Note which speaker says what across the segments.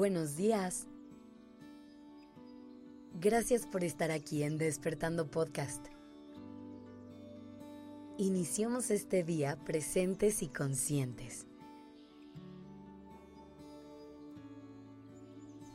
Speaker 1: Buenos días. Gracias por estar aquí en Despertando Podcast. Iniciamos este día presentes y conscientes.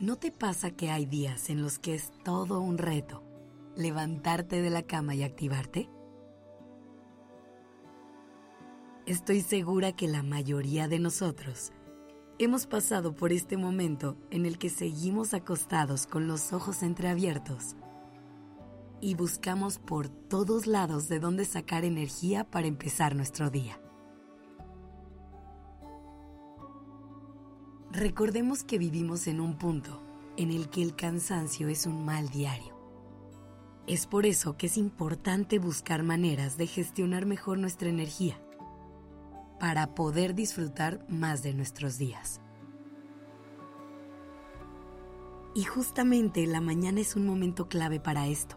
Speaker 1: ¿No te pasa que hay días en los que es todo un reto levantarte de la cama y activarte? Estoy segura que la mayoría de nosotros hemos pasado por este momento en el que seguimos acostados con los ojos entreabiertos y buscamos por todos lados de dónde sacar energía para empezar nuestro día. Recordemos que vivimos en un punto en el que el cansancio es un mal diario. Es por eso que es importante buscar maneras de gestionar mejor nuestra energía para poder disfrutar más de nuestros días. Y justamente la mañana es un momento clave para esto.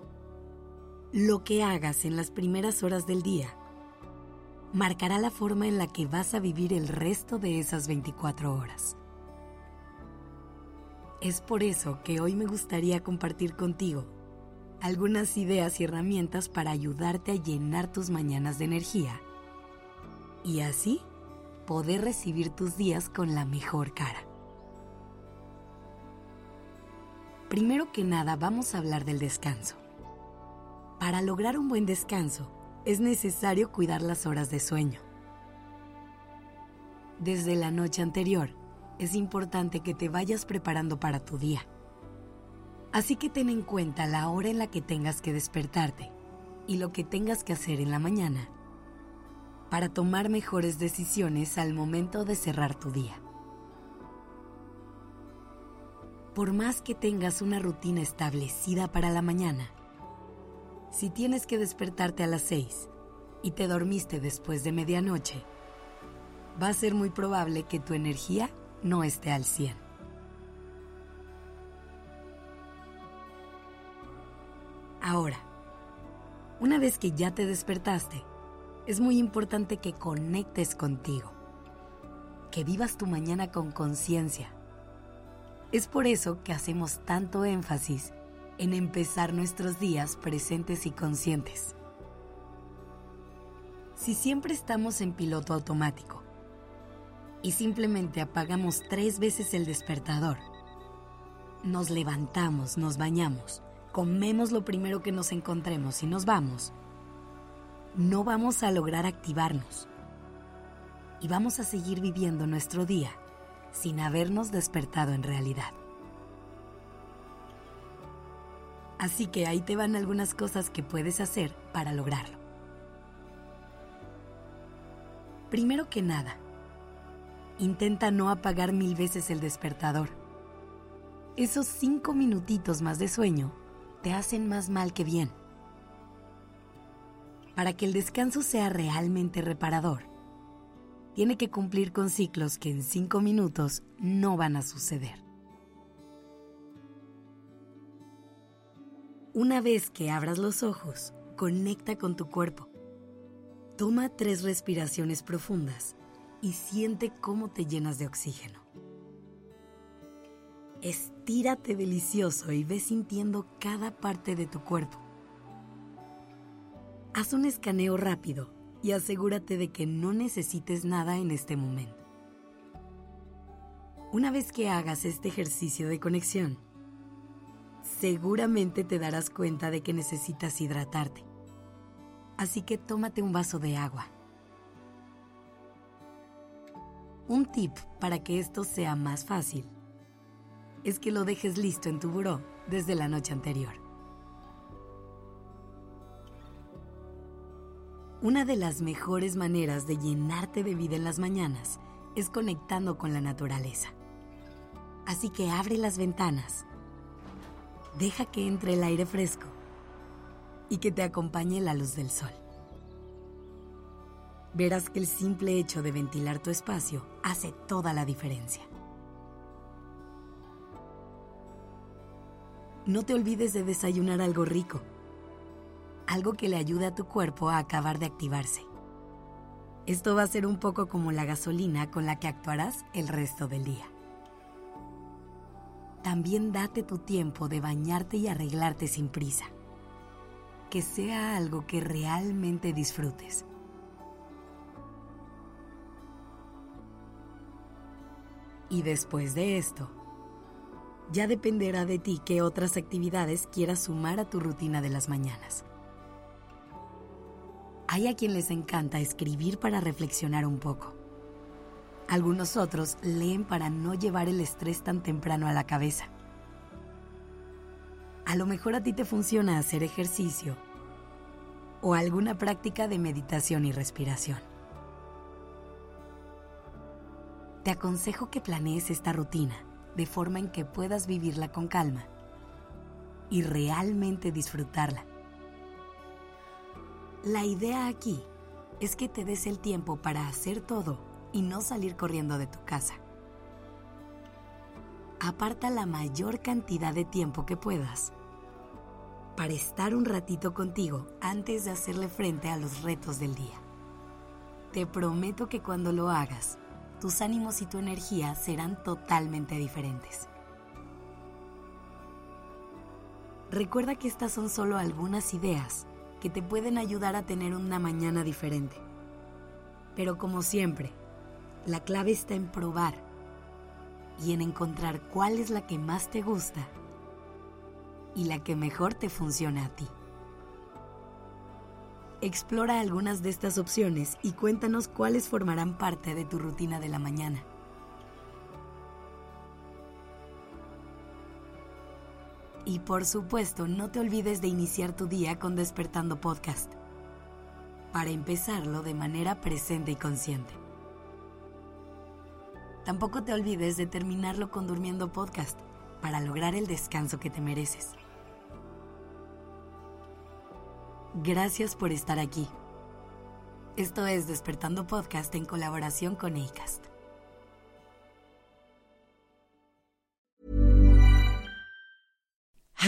Speaker 1: Lo que hagas en las primeras horas del día marcará la forma en la que vas a vivir el resto de esas 24 horas. Es por eso que hoy me gustaría compartir contigo algunas ideas y herramientas para ayudarte a llenar tus mañanas de energía y así poder recibir tus días con la mejor cara. Primero que nada vamos a hablar del descanso. Para lograr un buen descanso es necesario cuidar las horas de sueño. Desde la noche anterior es importante que te vayas preparando para tu día. Así que ten en cuenta la hora en la que tengas que despertarte y lo que tengas que hacer en la mañana para tomar mejores decisiones al momento de cerrar tu día. Por más que tengas una rutina establecida para la mañana, si tienes que despertarte a las 6 y te dormiste después de medianoche, va a ser muy probable que tu energía no esté al 100. Ahora, una vez que ya te despertaste, es muy importante que conectes contigo, que vivas tu mañana con conciencia. Es por eso que hacemos tanto énfasis en empezar nuestros días presentes y conscientes. Si siempre estamos en piloto automático y simplemente apagamos tres veces el despertador, nos levantamos, nos bañamos, comemos lo primero que nos encontremos y nos vamos, no vamos a lograr activarnos y vamos a seguir viviendo nuestro día sin habernos despertado en realidad. Así que ahí te van algunas cosas que puedes hacer para lograrlo. Primero que nada, intenta no apagar mil veces el despertador. Esos cinco minutitos más de sueño te hacen más mal que bien para que el descanso sea realmente reparador, tiene que cumplir con ciclos que en cinco minutos no van a suceder. Una vez que abras los ojos, conecta con tu cuerpo. Toma tres respiraciones profundas y siente cómo te llenas de oxígeno. Estírate delicioso y ve sintiendo cada parte de tu cuerpo. Haz un escaneo rápido y asegúrate de que no necesites nada en este momento. Una vez que hagas este ejercicio de conexión, seguramente te darás cuenta de que necesitas hidratarte. Así que tómate un vaso de agua. Un tip para que esto sea más fácil es que lo dejes listo en tu buró desde la noche anterior. Una de las mejores maneras de llenarte de vida en las mañanas es conectando con la naturaleza. Así que abre las ventanas, deja que entre el aire fresco y que te acompañe la luz del sol. Verás que el simple hecho de ventilar tu espacio hace toda la diferencia. No te olvides de desayunar algo rico algo que le ayude a tu cuerpo a acabar de activarse. Esto va a ser un poco como la gasolina con la que actuarás el resto del día. también date tu tiempo de bañarte y arreglarte sin prisa. Que sea algo que realmente disfrutes. Y después de esto, ya dependerá de ti qué otras actividades quieras sumar a tu rutina de las mañanas. Hay a quien les encanta escribir para reflexionar un poco. Algunos otros leen para no llevar el estrés tan temprano a la cabeza. A lo mejor a ti te funciona hacer ejercicio o alguna práctica de meditación y respiración. Te aconsejo que planees esta rutina de forma en que puedas vivirla con calma y realmente disfrutarla. La idea aquí es que te des el tiempo para hacer todo y no salir corriendo de tu casa. Aparta la mayor cantidad de tiempo que puedas para estar un ratito contigo antes de hacerle frente a los retos del día. Te prometo que cuando lo hagas, tus ánimos y tu energía serán totalmente diferentes. Recuerda que estas son solo algunas ideas que te pueden ayudar a tener una mañana diferente. Pero como siempre, la clave está en probar y en encontrar cuál es la que más te gusta y la que mejor te funciona a ti. Explora algunas de estas opciones y cuéntanos cuáles formarán parte de tu rutina de la mañana. Y por supuesto, no te olvides de iniciar tu día con Despertando Podcast, para empezarlo de manera presente y consciente. Tampoco te olvides de terminarlo con Durmiendo Podcast, para lograr el descanso que te mereces. Gracias por estar aquí. Esto es Despertando Podcast en colaboración con ACAST.